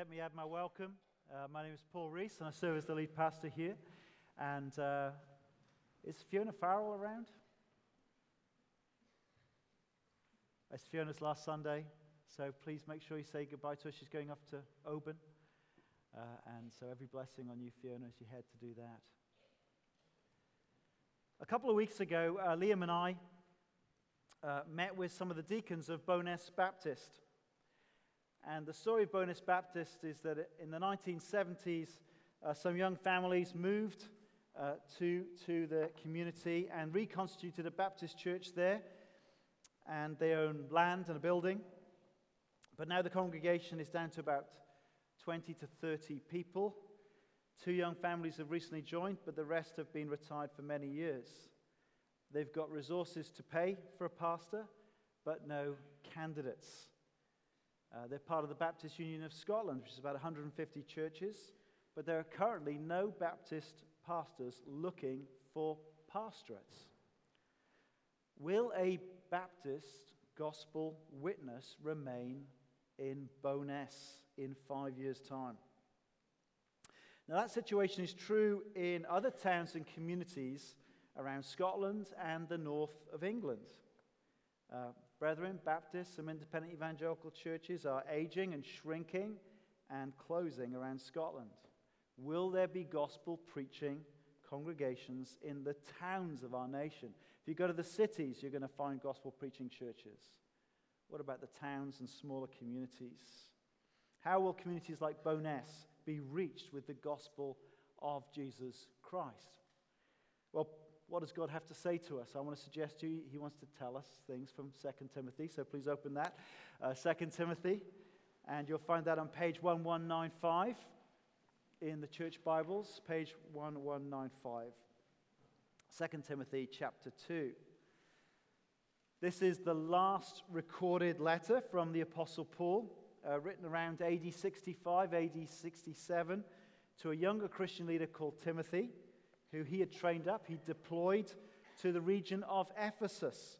let me add my welcome. Uh, my name is Paul Rees, and I serve as the lead pastor here. And uh, is Fiona Farrell around? It's Fiona's last Sunday, so please make sure you say goodbye to her. She's going off to Oban. Uh, and so every blessing on you, Fiona, as you head to do that. A couple of weeks ago, uh, Liam and I uh, met with some of the deacons of Bowness Baptist. And the story of Bowness Baptist is that in the 1970s, uh, some young families moved uh, to, to the community and reconstituted a Baptist church there. And they own land and a building. But now the congregation is down to about 20 to 30 people. Two young families have recently joined, but the rest have been retired for many years. They've got resources to pay for a pastor, but no candidates. Uh, they're part of the Baptist Union of Scotland, which is about 150 churches, but there are currently no Baptist pastors looking for pastorates. Will a Baptist gospel witness remain in Bowness in five years' time? Now, that situation is true in other towns and communities around Scotland and the north of England. Uh, brethren, Baptists, some independent evangelical churches are aging and shrinking and closing around Scotland. Will there be gospel preaching congregations in the towns of our nation? If you go to the cities, you're going to find gospel preaching churches. What about the towns and smaller communities? How will communities like Bowness be reached with the gospel of Jesus Christ? Well, what does God have to say to us? I want to suggest to you, He wants to tell us things from 2 Timothy. So please open that. Uh, 2 Timothy. And you'll find that on page 1195 in the church Bibles, page 1195. 2 Timothy chapter 2. This is the last recorded letter from the Apostle Paul, uh, written around AD 65, AD 67, to a younger Christian leader called Timothy who he had trained up, he deployed to the region of Ephesus.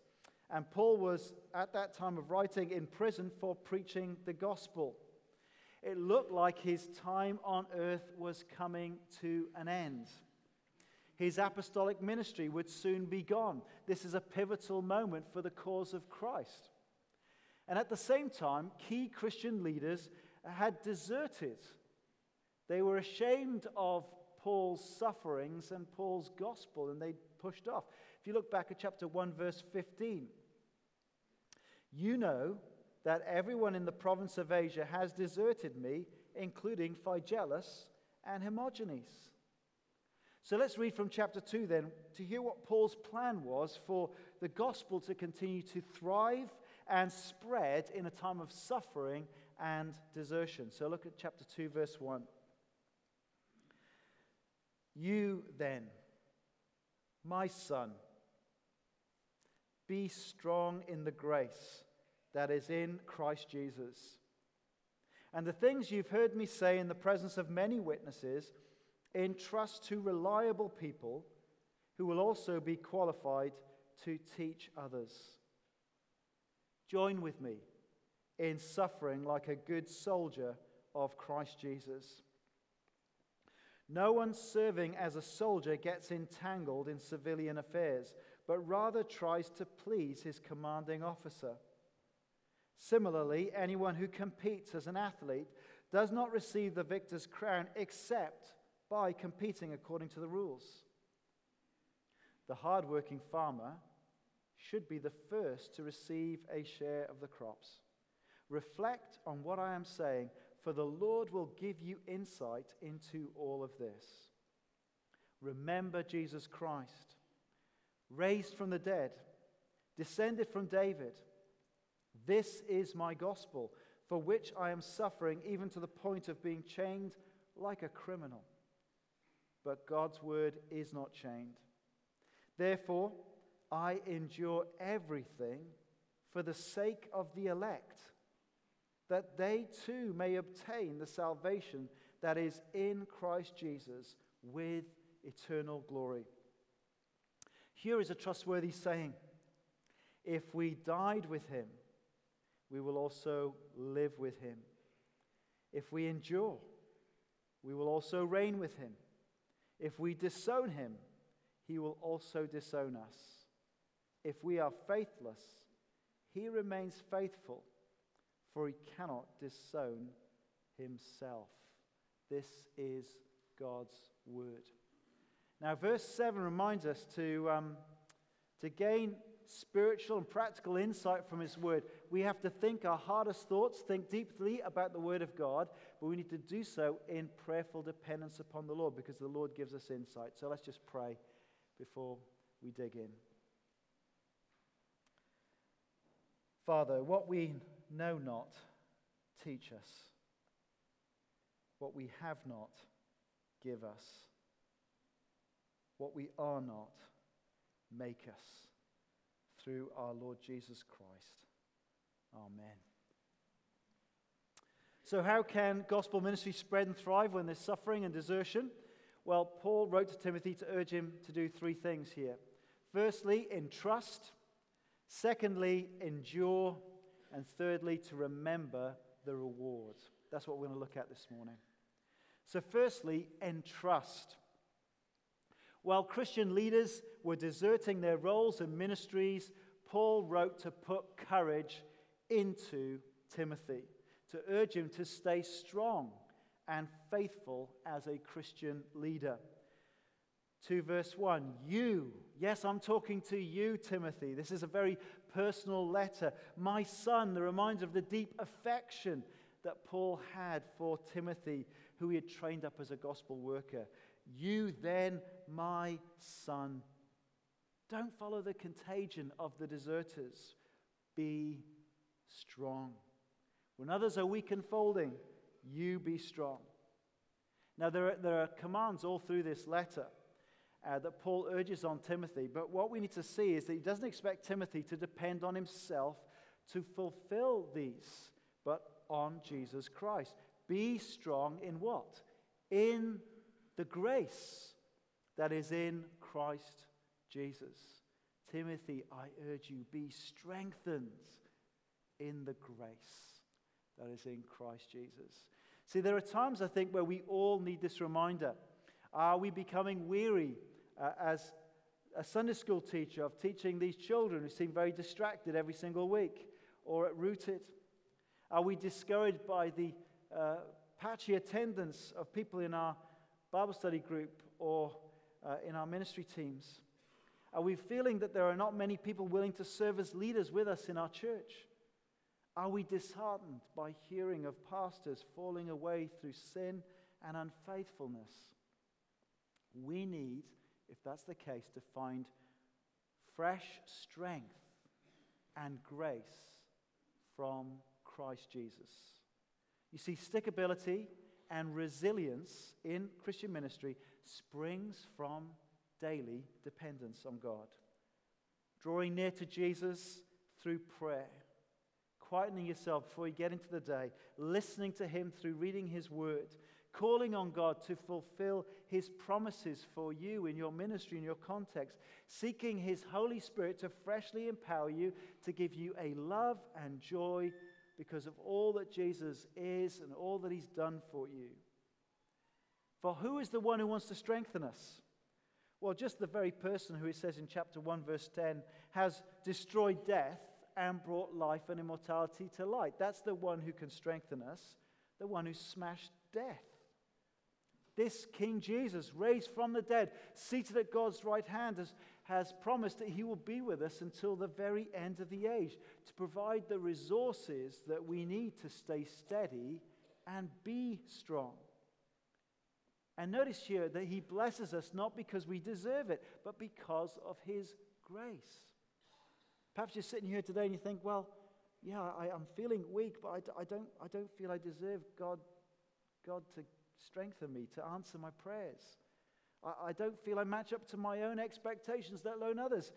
And Paul was, at that time of writing, in prison for preaching the gospel. It looked like his time on earth was coming to an end. His apostolic ministry would soon be gone. This is a pivotal moment for the cause of Christ. And at the same time, key Christian leaders had deserted. They were ashamed of Paul's sufferings and Paul's gospel, and they pushed off. If you look back at chapter 1, verse 15, you know that everyone in the province of Asia has deserted me, including Phygelus and Hermogenes. So let's read from chapter 2 then to hear what Paul's plan was for the gospel to continue to thrive and spread in a time of suffering and desertion. So look at chapter 2, verse 1. You then, my son, be strong in the grace that is in Christ Jesus. And the things you've heard me say in the presence of many witnesses, entrust to reliable people who will also be qualified to teach others. Join with me in suffering like a good soldier of Christ Jesus. No one serving as a soldier gets entangled in civilian affairs, but rather tries to please his commanding officer. Similarly, anyone who competes as an athlete does not receive the victor's crown except by competing according to the rules. The hardworking farmer should be the first to receive a share of the crops. Reflect on what I am saying for the Lord will give you insight into all of this. Remember Jesus Christ, raised from the dead, descended from David. This is my gospel, for which I am suffering, even to the point of being chained like a criminal. But God's word is not chained. Therefore, I endure everything for the sake of the elect that they too may obtain the salvation that is in Christ Jesus with eternal glory. Here is a trustworthy saying If we died with him, we will also live with him. If we endure, we will also reign with him. If we disown him, he will also disown us. If we are faithless, he remains faithful, for he cannot disown himself. This is God's word. Now, verse 7 reminds us to, um, to gain spiritual and practical insight from his word. We have to think our hardest thoughts, think deeply about the word of God, but we need to do so in prayerful dependence upon the Lord because the Lord gives us insight. So let's just pray before we dig in. Father, what we know not, teach us. What we have not, give us. What we are not, make us. Through our Lord Jesus Christ. Amen. So, how can gospel ministry spread and thrive when there's suffering and desertion? Well, Paul wrote to Timothy to urge him to do three things here. Firstly, entrust. Secondly, endure. And thirdly, to remember the reward. That's what we're going to look at this morning. So, firstly, entrust. While Christian leaders were deserting their roles and ministries, Paul wrote to put courage into Timothy, to urge him to stay strong and faithful as a Christian leader. 2 verse 1 You, yes, I'm talking to you, Timothy. This is a very personal letter. My son, the reminder of the deep affection that Paul had for Timothy, who he had trained up as a gospel worker. You then, my son, don't follow the contagion of the deserters. Be strong. When others are weak and folding, you be strong. Now, there are, there are commands all through this letter uh, that Paul urges on Timothy, but what we need to see is that he doesn't expect Timothy to depend on himself to fulfill these, but on Jesus Christ. Be strong in what? In the grace that is in Christ Jesus. Timothy, I urge you, be strengthened in the grace that is in Christ Jesus. See, there are times, I think, where we all need this reminder. Are we becoming weary uh, as a Sunday school teacher of teaching these children who seem very distracted every single week or at Rooted? Are we discouraged by the uh, patchy attendance of people in our Bible study group or uh, in our ministry teams? Are we feeling that there are not many people willing to serve as leaders with us in our church? Are we disheartened by hearing of pastors falling away through sin and unfaithfulness? We need, if that's the case, to find fresh strength and grace from Christ Jesus. You see, stickability and resilience in Christian ministry springs from daily dependence on God. Drawing near to Jesus through prayer quietening yourself before you get into the day, listening to Him through reading His Word, calling on God to fulfill His promises for you in your ministry, in your context, seeking His Holy Spirit to freshly empower you, to give you a love and joy because of all that Jesus is and all that He's done for you. For who is the one who wants to strengthen us? Well, just the very person who it says in chapter 1, verse 10, has destroyed death and brought life and immortality to light. That's the one who can strengthen us, the one who smashed death. This King Jesus, raised from the dead, seated at God's right hand, has, has promised that he will be with us until the very end of the age to provide the resources that we need to stay steady and be strong. And notice here that he blesses us not because we deserve it, but because of his grace. Perhaps you're sitting here today and you think, well, yeah, I, am feeling weak, but I, I, don't, I don't feel I deserve God, God to strengthen me, to answer my prayers. I, I don't feel I match up to my own expectations, let alone others.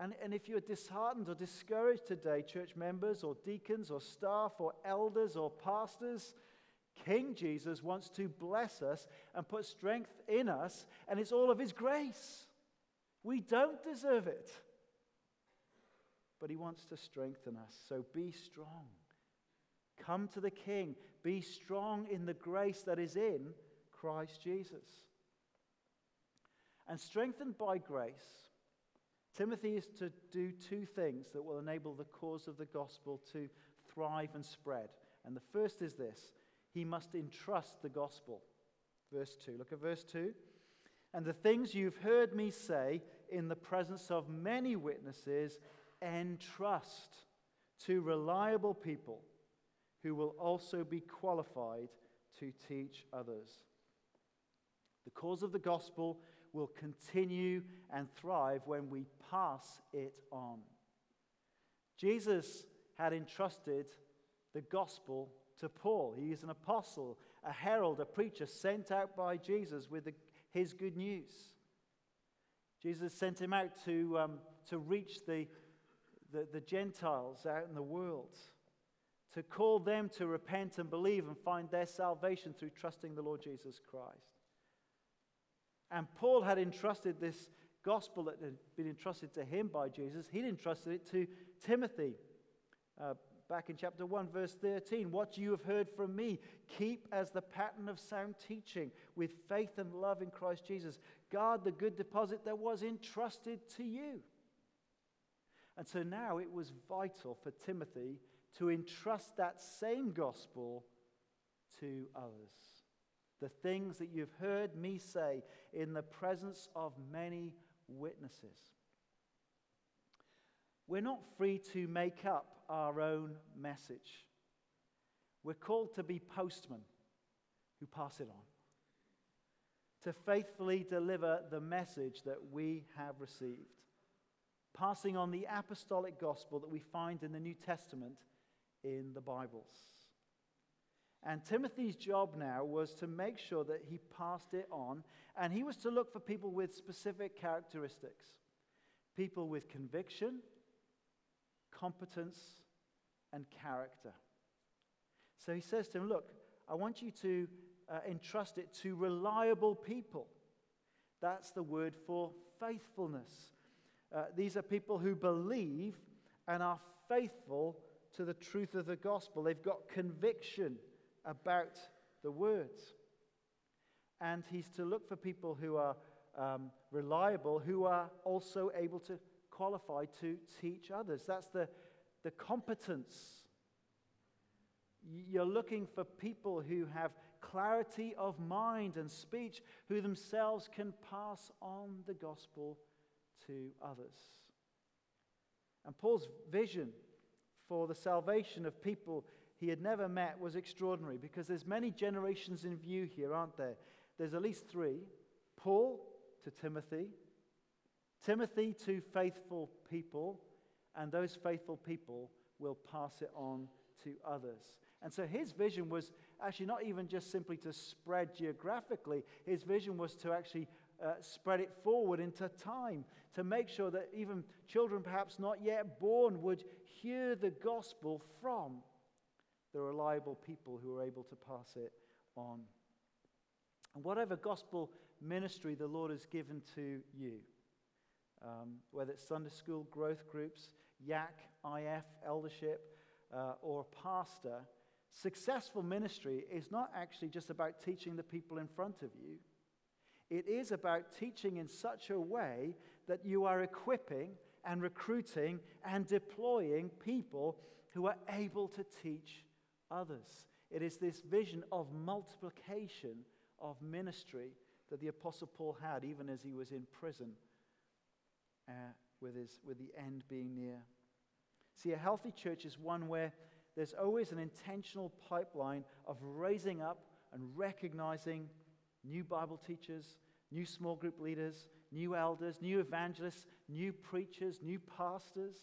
And, and if you're disheartened or discouraged today, church members or deacons or staff or elders or pastors, King Jesus wants to bless us and put strength in us, and it's all of His grace. We don't deserve it but He wants to strengthen us. So be strong Come to the King. Be strong in the grace that is in Christ Jesus. And strengthened by grace, Timothy is to do two things that will enable the cause of the gospel to thrive and spread. And the first is this he must entrust the gospel. Verse 2. Look at verse 2. And the things you've heard me say in the presence of many witnesses, entrust to reliable people who will also be qualified to teach others. The cause of the gospel will continue and thrive when we pass it on. Jesus had entrusted the gospel to Paul. He is an apostle, a herald, a preacher sent out by Jesus with the, his good news. Jesus sent him out to, um, to reach the, the, the Gentiles out in the world, to call them to repent and believe and find their salvation through trusting the Lord Jesus Christ. And Paul had entrusted this gospel that had been entrusted to him by Jesus, he'd entrusted it to Timothy. Uh, back in chapter 1, verse 13. What you have heard from me, keep as the pattern of sound teaching with faith and love in Christ Jesus. Guard the good deposit that was entrusted to you. And so now it was vital for Timothy to entrust that same gospel to others. The things that you've heard me say in the presence of many witnesses. We're not free to make up our own message. We're called to be postmen who pass it on, to faithfully deliver the message that we have received, passing on the apostolic gospel that we find in the New Testament in the Bibles. And Timothy's job now was to make sure that he passed it on, and he was to look for people with specific characteristics people with conviction, competence, and character. So he says to him, Look, I want you to uh, entrust it to reliable people. That's the word for faithfulness. Uh, these are people who believe and are faithful to the truth of the gospel. They've got conviction about the words. And he's to look for people who are um, reliable, who are also able to qualify to teach others. That's the, the competence. You're looking for people who have clarity of mind and speech, who themselves can pass on the gospel to others. And Paul's vision for the salvation of people he had never met was extraordinary because there's many generations in view here, aren't there? There's at least three Paul to Timothy, Timothy to faithful people, and those faithful people will pass it on to others. And so his vision was actually not even just simply to spread geographically, his vision was to actually uh, spread it forward into time to make sure that even children, perhaps not yet born, would hear the gospel from the reliable people who are able to pass it on. And whatever gospel ministry the Lord has given to you, um, whether it's Sunday school, growth groups, YAC, IF, eldership, uh, or pastor, successful ministry is not actually just about teaching the people in front of you. It is about teaching in such a way that you are equipping and recruiting and deploying people who are able to teach others. It is this vision of multiplication of ministry that the Apostle Paul had even as he was in prison uh, with, his, with the end being near. See, a healthy church is one where there's always an intentional pipeline of raising up and recognizing new Bible teachers, new small group leaders, new elders, new evangelists, new preachers, new pastors.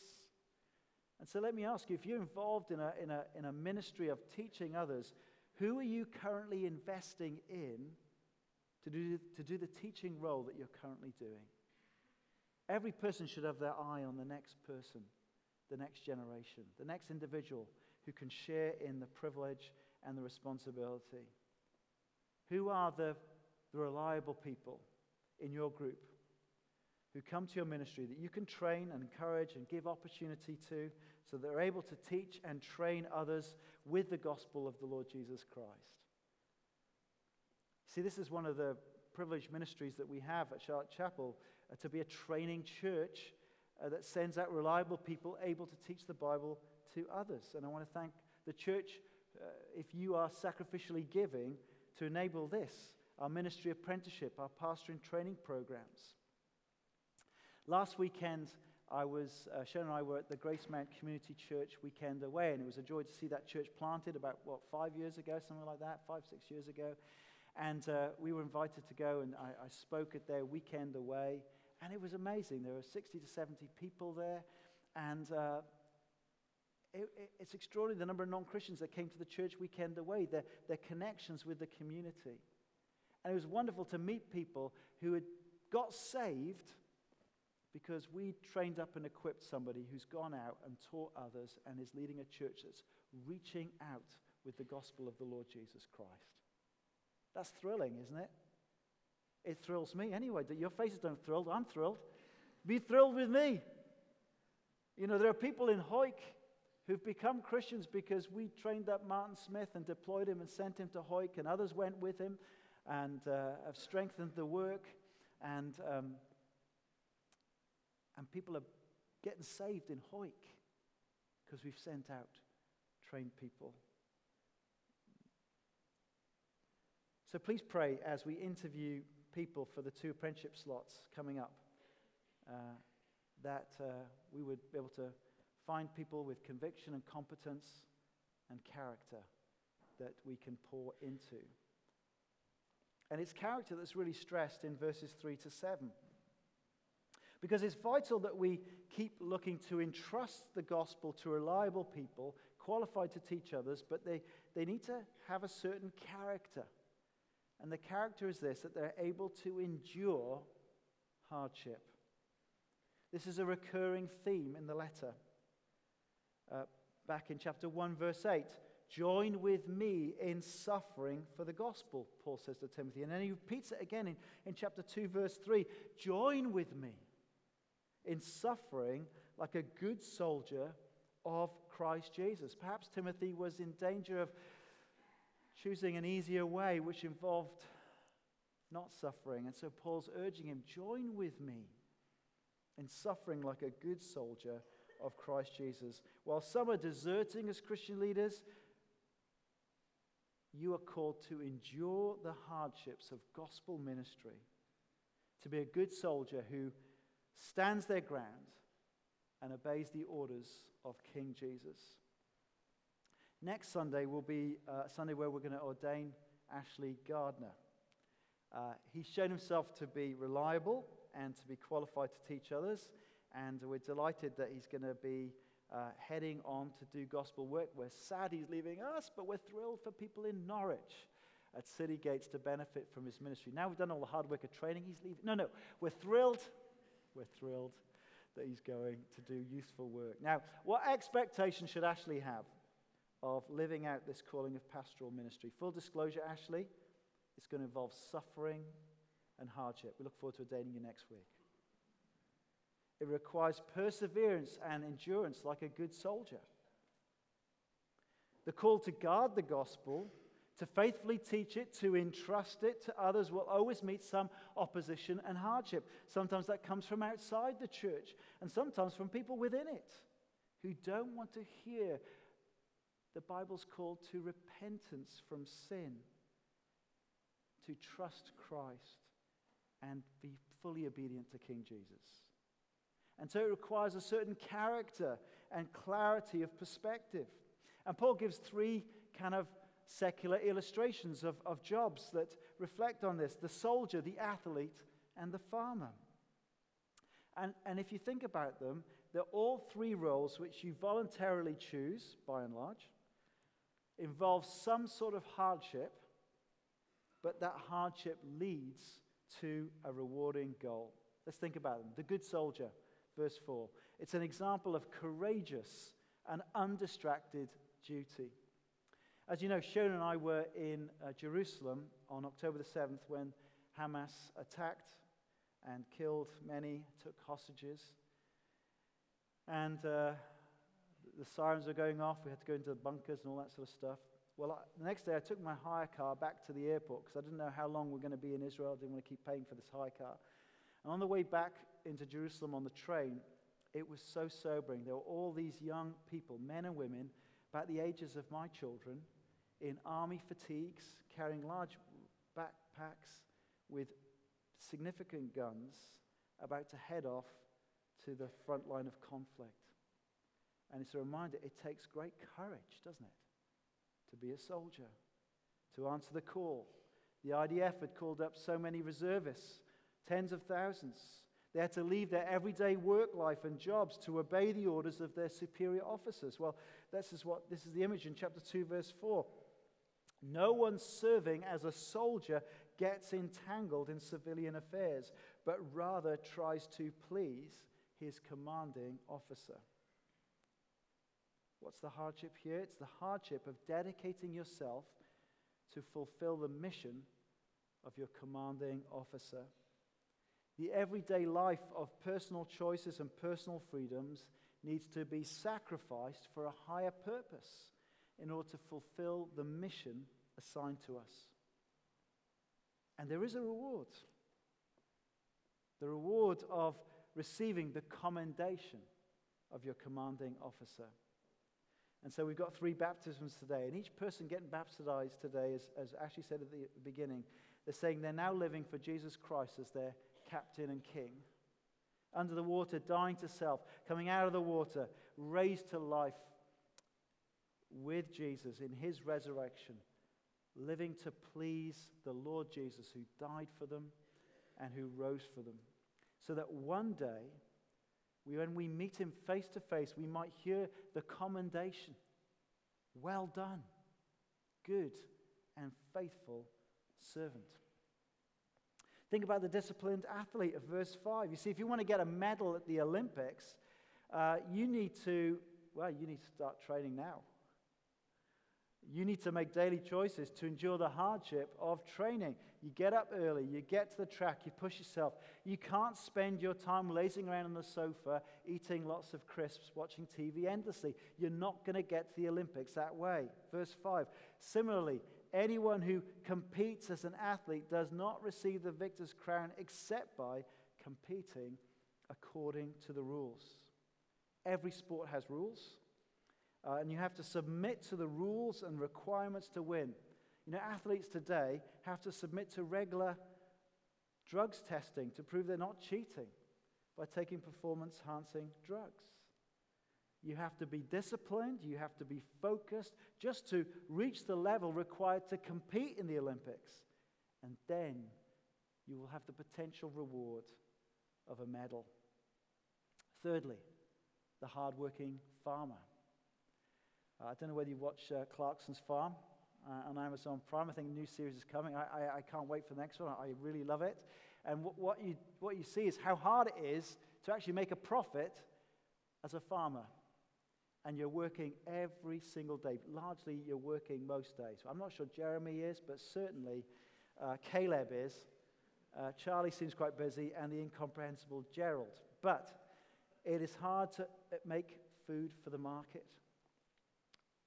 And so let me ask you if you're involved in a, in a, in a ministry of teaching others, who are you currently investing in to do, to do the teaching role that you're currently doing? Every person should have their eye on the next person, the next generation, the next individual who can share in the privilege and the responsibility. Who are the, the reliable people in your group who come to your ministry that you can train and encourage and give opportunity to so they're able to teach and train others with the gospel of the Lord Jesus Christ. See, this is one of the privileged ministries that we have at Charlotte Chapel uh, to be a training church uh, that sends out reliable people able to teach the Bible to others. And I want to thank the church uh, if you are sacrificially giving to enable this our ministry apprenticeship, our pastoring training programs. Last weekend, I was, uh, Sharon and I were at the Grace Mount Community Church weekend away, and it was a joy to see that church planted about, what, five years ago, something like that, five, six years ago. And uh, we were invited to go, and I, I spoke at their weekend away, and it was amazing. There were 60 to 70 people there, and uh, it, it, it's extraordinary the number of non Christians that came to the church weekend away, their, their connections with the community. And it was wonderful to meet people who had got saved because we trained up and equipped somebody who's gone out and taught others and is leading a church that's reaching out with the gospel of the Lord Jesus Christ. That's thrilling, isn't it? It thrills me anyway. Your faces don't thrill. I'm thrilled. Be thrilled with me. You know, there are people in Hawick who've become Christians because we trained up Martin Smith and deployed him and sent him to Hawick, and others went with him and uh, have strengthened the work. And, um, and people are getting saved in Hawick because we've sent out trained people. So please pray as we interview people for the two apprenticeship slots coming up uh, that uh, we would be able to find people with conviction and competence and character that we can pour into. And it's character that's really stressed in verses 3 to 7. Because it's vital that we keep looking to entrust the gospel to reliable people, qualified to teach others, but they, they need to have a certain character. And the character is this that they're able to endure hardship. This is a recurring theme in the letter. Uh, back in chapter 1, verse 8, join with me in suffering for the gospel, Paul says to Timothy. And then he repeats it again in, in chapter 2, verse 3 join with me in suffering like a good soldier of Christ Jesus. Perhaps Timothy was in danger of choosing an easier way, which involved not suffering. And so Paul's urging him join with me in suffering like a good soldier of Christ Jesus. While some are deserting as Christian leaders, you are called to endure the hardships of gospel ministry, to be a good soldier who stands their ground and obeys the orders of King Jesus. Next Sunday will be a Sunday where we're going to ordain Ashley Gardner. Uh, he's shown himself to be reliable and to be qualified to teach others, and we're delighted that he's going to be uh, heading on to do gospel work. We're sad he's leaving us, but we're thrilled for people in Norwich at City Gates to benefit from his ministry. Now we've done all the hard work of training, he's leaving. No, no, we're thrilled. We're thrilled that he's going to do useful work. Now, what expectation should Ashley have of living out this calling of pastoral ministry? Full disclosure, Ashley, it's going to involve suffering and hardship. We look forward to ordaining you next week. It requires perseverance and endurance like a good soldier. The call to guard the gospel, to faithfully teach it, to entrust it to others will always meet some opposition and hardship. Sometimes that comes from outside the church, and sometimes from people within it who don't want to hear the Bible's call to repentance from sin, to trust Christ, and be fully obedient to King Jesus. And so it requires a certain character and clarity of perspective. And Paul gives three kind of secular illustrations of, of jobs that reflect on this the soldier, the athlete, and the farmer. And, and if you think about them, they're all three roles which you voluntarily choose, by and large, involve some sort of hardship, but that hardship leads to a rewarding goal. Let's think about them. The good soldier verse 4. It's an example of courageous and undistracted duty. As you know, Sharon and I were in uh, Jerusalem on October the 7th when Hamas attacked and killed many, took hostages. And uh, the sirens were going off. We had to go into the bunkers and all that sort of stuff. Well, I, the next day I took my hire car back to the airport because I didn't know how long we are going to be in Israel. I didn't want to keep paying for this hire car. And on the way back into Jerusalem on the train, it was so sobering. There were all these young people, men and women, about the ages of my children, in army fatigues, carrying large backpacks with significant guns, about to head off to the front line of conflict. And it's a reminder it takes great courage, doesn't it? To be a soldier, to answer the call. The IDF had called up so many reservists, tens of thousands. They had to leave their everyday work life and jobs to obey the orders of their superior officers. Well, this is what this is the image in chapter 2, verse 4. No one serving as a soldier gets entangled in civilian affairs, but rather tries to please his commanding officer. What's the hardship here? It's the hardship of dedicating yourself to fulfill the mission of your commanding officer. The everyday life of personal choices and personal freedoms needs to be sacrificed for a higher purpose in order to fulfill the mission assigned to us. And there is a reward the reward of receiving the commendation of your commanding officer. And so we've got three baptisms today, and each person getting baptized today, as, as Ashley said at the beginning, they're saying they're now living for Jesus Christ as their captain and king. Under the water, dying to self, coming out of the water, raised to life with Jesus in his resurrection, living to please the Lord Jesus who died for them and who rose for them. So that one day, when we meet him face to face, we might hear the commendation Well done, good and faithful servant. Think about the disciplined athlete of verse 5. You see, if you want to get a medal at the Olympics, uh, you need to, well, you need to start training now. You need to make daily choices to endure the hardship of training. You get up early, you get to the track, you push yourself. You can't spend your time lazing around on the sofa, eating lots of crisps, watching TV endlessly. You're not going to get to the Olympics that way. Verse 5. Similarly, anyone who competes as an athlete does not receive the victor's crown except by competing according to the rules. Every sport has rules. Uh, and you have to submit to the rules and requirements to win. You know, athletes today have to submit to regular drugs testing to prove they're not cheating by taking performance enhancing drugs. You have to be disciplined, you have to be focused just to reach the level required to compete in the Olympics. And then you will have the potential reward of a medal. Thirdly, the hardworking farmer. Uh, I don't know whether you watch uh, Clarkson's Farm uh, on Amazon Prime. I think a new series is coming. I, I, I can't wait for the next one. I really love it. And what, what, you, what you see is how hard it is to actually make a profit as a farmer. And you're working every single day. Largely, you're working most days. I'm not sure Jeremy is, but certainly uh, Caleb is. Uh, Charlie seems quite busy, and the incomprehensible Gerald. But it is hard to uh, make food for the market.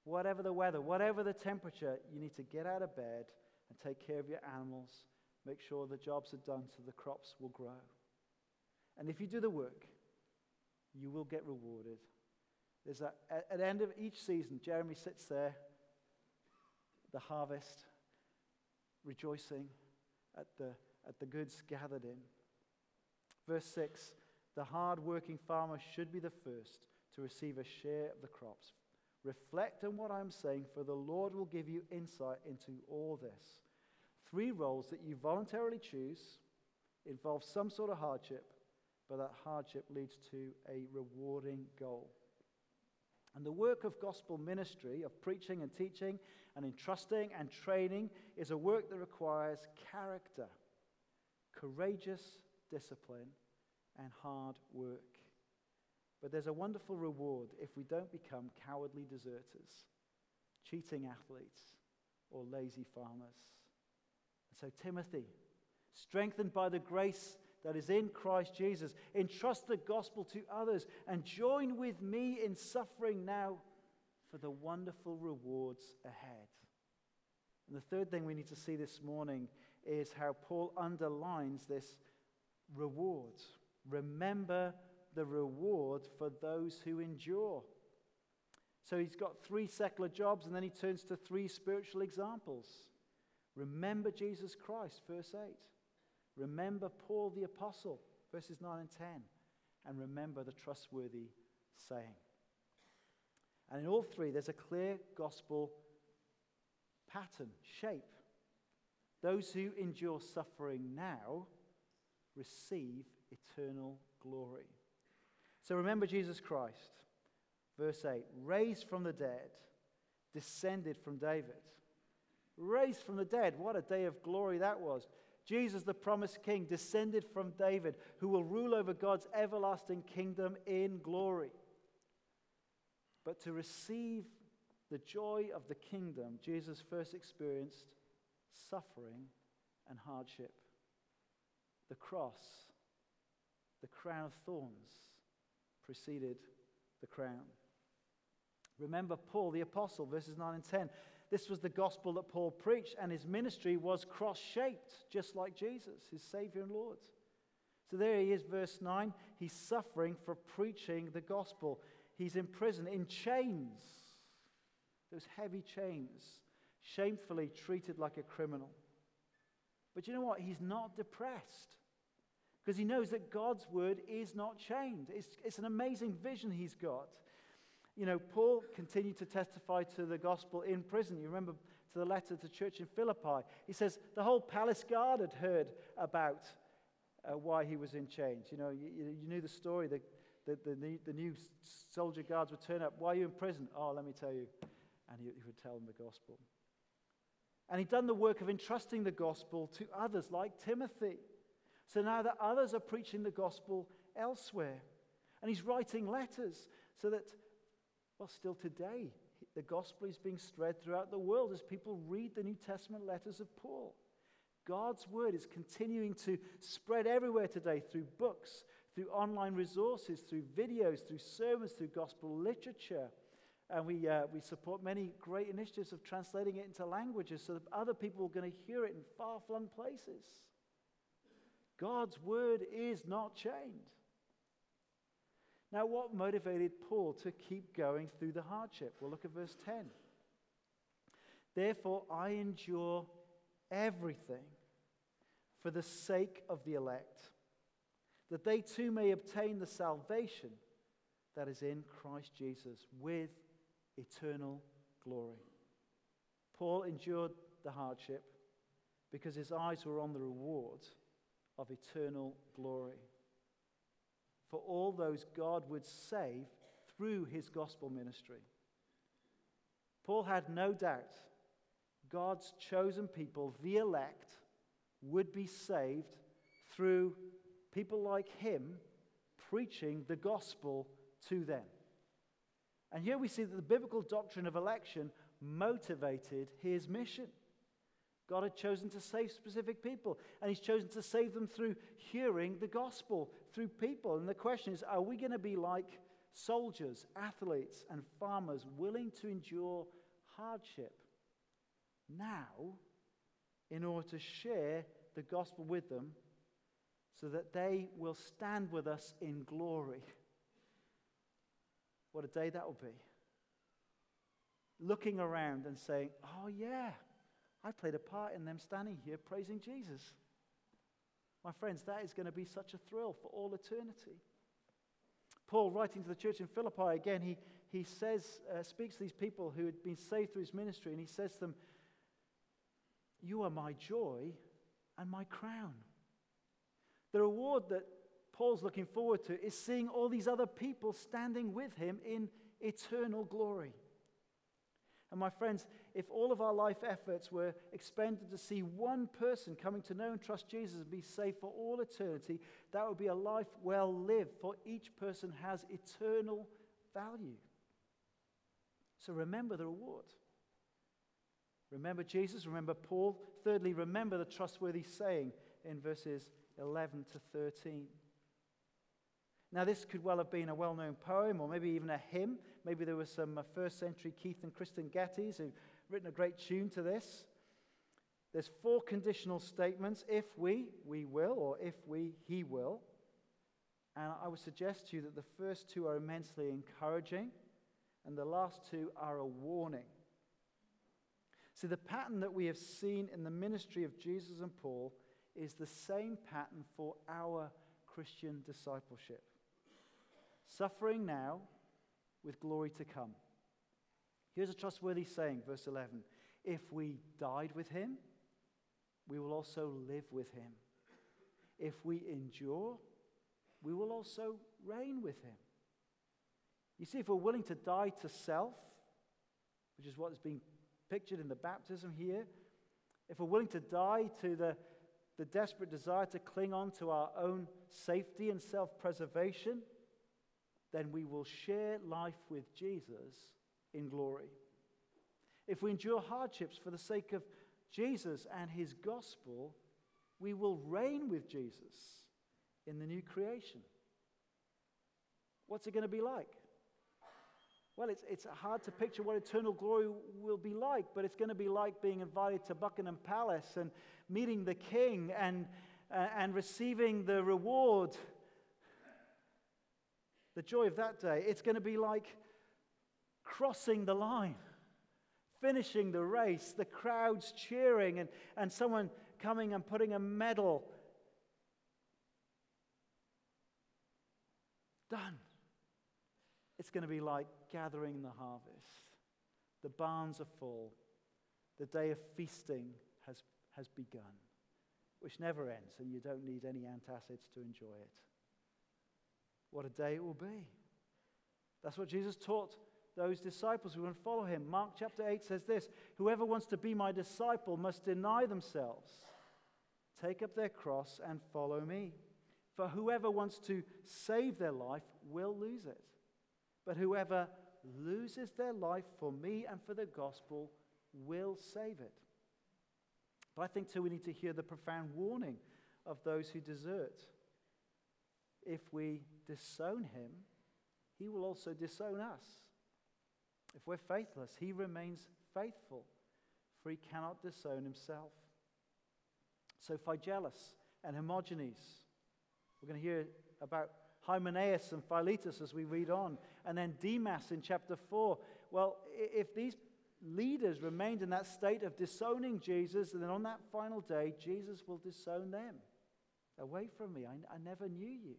Whatever the weather, whatever the temperature, you need to get out of bed and take care of your animals. Make sure the jobs are done so the crops will grow. And if you do the work, you will get rewarded. There's a, at the end of each season, Jeremy sits there, the harvest, rejoicing at the, at the goods gathered in. Verse 6 The hard working farmer should be the first to receive a share of the crops. Reflect on what I'm saying, for the Lord will give you insight into all this. Three roles that you voluntarily choose involve some sort of hardship, but that hardship leads to a rewarding goal. And the work of gospel ministry, of preaching and teaching and entrusting and training, is a work that requires character, courageous discipline, and hard work. But there's a wonderful reward if we don't become cowardly deserters, cheating athletes, or lazy farmers. And so, Timothy, strengthened by the grace that is in Christ Jesus. Entrust the gospel to others and join with me in suffering now for the wonderful rewards ahead. And the third thing we need to see this morning is how Paul underlines this reward. Remember the reward for those who endure. So he's got three secular jobs, and then he turns to three spiritual examples. Remember Jesus Christ, verse 8. Remember Paul the Apostle, verses 9 and 10. And remember the trustworthy saying. And in all three, there's a clear gospel pattern, shape. Those who endure suffering now receive eternal glory. So remember Jesus Christ. Verse 8 raised from the dead, descended from David. Raised from the dead. What a day of glory that was. Jesus, the promised king, descended from David, who will rule over God's everlasting kingdom in glory. But to receive the joy of the kingdom, Jesus first experienced suffering and hardship. The cross, the crown of thorns, preceded the crown. Remember Paul, the apostle, verses 9 and 10. This was the gospel that Paul preached, and his ministry was cross shaped, just like Jesus, his Savior and Lord. So there he is, verse 9. He's suffering for preaching the gospel. He's in prison, in chains, those heavy chains, shamefully treated like a criminal. But you know what? He's not depressed because he knows that God's word is not chained. It's, it's an amazing vision he's got you know, Paul continued to testify to the gospel in prison. You remember to the letter to church in Philippi. He says the whole palace guard had heard about uh, why he was in chains. You know, you, you knew the story. The, the, the, new, the new soldier guards would turn up. Why are you in prison? Oh, let me tell you. And he, he would tell them the gospel. And he'd done the work of entrusting the gospel to others like Timothy. So now that others are preaching the gospel elsewhere. And he's writing letters so that well, still today, the gospel is being spread throughout the world as people read the New Testament letters of Paul. God's word is continuing to spread everywhere today through books, through online resources, through videos, through sermons, through gospel literature. And we, uh, we support many great initiatives of translating it into languages so that other people are going to hear it in far flung places. God's word is not chained. Now, what motivated Paul to keep going through the hardship? Well, look at verse 10. Therefore, I endure everything for the sake of the elect, that they too may obtain the salvation that is in Christ Jesus with eternal glory. Paul endured the hardship because his eyes were on the reward of eternal glory for all those God would save through his gospel ministry. Paul had no doubt God's chosen people, the elect, would be saved through people like him preaching the gospel to them. And here we see that the biblical doctrine of election motivated his mission. God had chosen to save specific people, and He's chosen to save them through hearing the gospel, through people. And the question is are we going to be like soldiers, athletes, and farmers willing to endure hardship now in order to share the gospel with them so that they will stand with us in glory? What a day that will be. Looking around and saying, oh, yeah. I played a part in them standing here praising Jesus. My friends, that is going to be such a thrill for all eternity. Paul, writing to the church in Philippi, again, he, he says, uh, speaks to these people who had been saved through his ministry, and he says to them, You are my joy and my crown. The reward that Paul's looking forward to is seeing all these other people standing with him in eternal glory. And my friends, if all of our life efforts were expended to see one person coming to know and trust Jesus and be saved for all eternity, that would be a life well lived, for each person has eternal value. So remember the reward. Remember Jesus, remember Paul. Thirdly, remember the trustworthy saying in verses 11 to 13. Now, this could well have been a well known poem or maybe even a hymn. Maybe there were some uh, first century Keith and Kristyn Gettys who've written a great tune to this. There's four conditional statements if we, we will, or if we, he will. And I would suggest to you that the first two are immensely encouraging, and the last two are a warning. See, the pattern that we have seen in the ministry of Jesus and Paul is the same pattern for our Christian discipleship suffering now with glory to come. Here's a trustworthy saying, verse 11 If we died with him, we will also live with him. If we endure, we will also reign with him. You see, if we're willing to die to self, which is what is being pictured in the baptism here, if we're willing to die to the, the desperate desire to cling on to our own safety and self preservation, then we will share life with Jesus in glory. If we endure hardships for the sake of Jesus and his gospel, we will reign with Jesus in the new creation. What's it going to be like? Well, it's, it's hard to picture what eternal glory will be like, but it's going to be like being invited to Buckingham Palace and meeting the king and, uh, and receiving the reward the joy of that day, it's going to be like crossing the line, finishing the race, the crowds cheering, and, and someone coming and putting a medal. Done. It's going to be like gathering the harvest. The barns are full. The day of feasting has, has begun, which never ends, and you don't need any antacids to enjoy it. What a day it will be. That's what Jesus taught those disciples who would follow him. Mark chapter 8 says this Whoever wants to be my disciple must deny themselves, take up their cross, and follow me. For whoever wants to save their life will lose it. But whoever loses their life for me and for the gospel will save it. But I think, too, we need to hear the profound warning of those who desert if we disown him, he will also disown us. If we're faithless, he remains faithful, for he cannot disown himself. So Phygelus and Hermogenes, we're going to hear about Hymenaeus and Philetus as we read on, and then Demas in chapter 4. Well, if these leaders remained in that state of disowning Jesus, and then on that final day, Jesus will disown them. Away from me, I, I never knew you.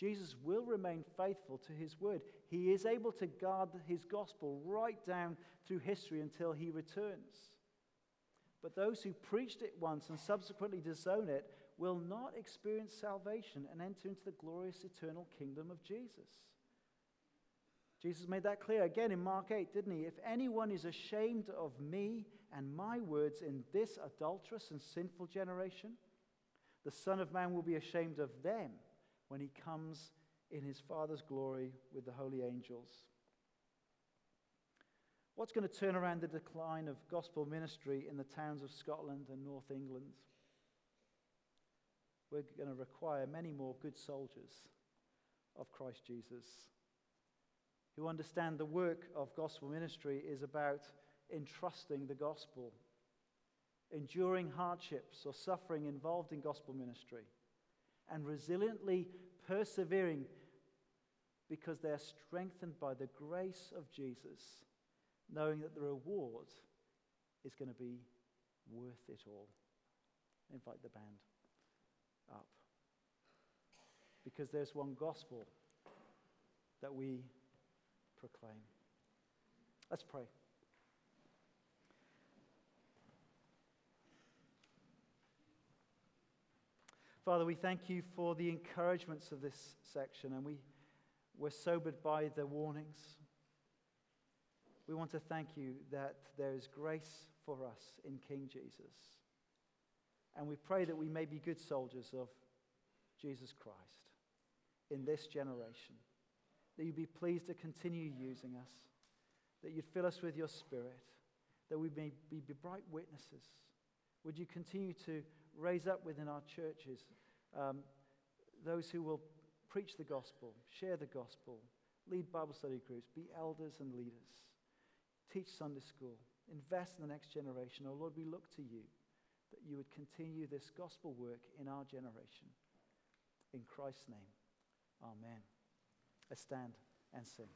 Jesus will remain faithful to his word. He is able to guard his gospel right down through history until he returns. But those who preached it once and subsequently disown it will not experience salvation and enter into the glorious eternal kingdom of Jesus. Jesus made that clear again in Mark 8, didn't he? If anyone is ashamed of me and my words in this adulterous and sinful generation, the Son of Man will be ashamed of them when he comes in his Father's glory with the holy angels. What's going to turn around the decline of gospel ministry in the towns of Scotland and North England? We're going to require many more good soldiers of Christ Jesus who understand the work of gospel ministry is about entrusting the gospel, enduring hardships or suffering involved in gospel ministry and resiliently persevering because they are strengthened by the grace of Jesus, knowing that the reward is going to be worth it all. invite the band up. Because there's one gospel that we proclaim. Let's pray. Father, we thank you for the encouragements of this section, and we, we're sobered by the warnings. We want to thank you that there is grace for us in King Jesus. And we pray that we may be good soldiers of Jesus Christ in this generation. That you'd be pleased to continue using us. That you'd fill us with your spirit. That we may be bright witnesses. Would you continue to raise up within our churches um, those who will preach the gospel, share the gospel, lead Bible study groups, be elders and leaders, teach Sunday school, invest in the next generation. Oh Lord, we look to you that you would continue this gospel work in our generation. In Christ's name, amen. Let's stand and sing.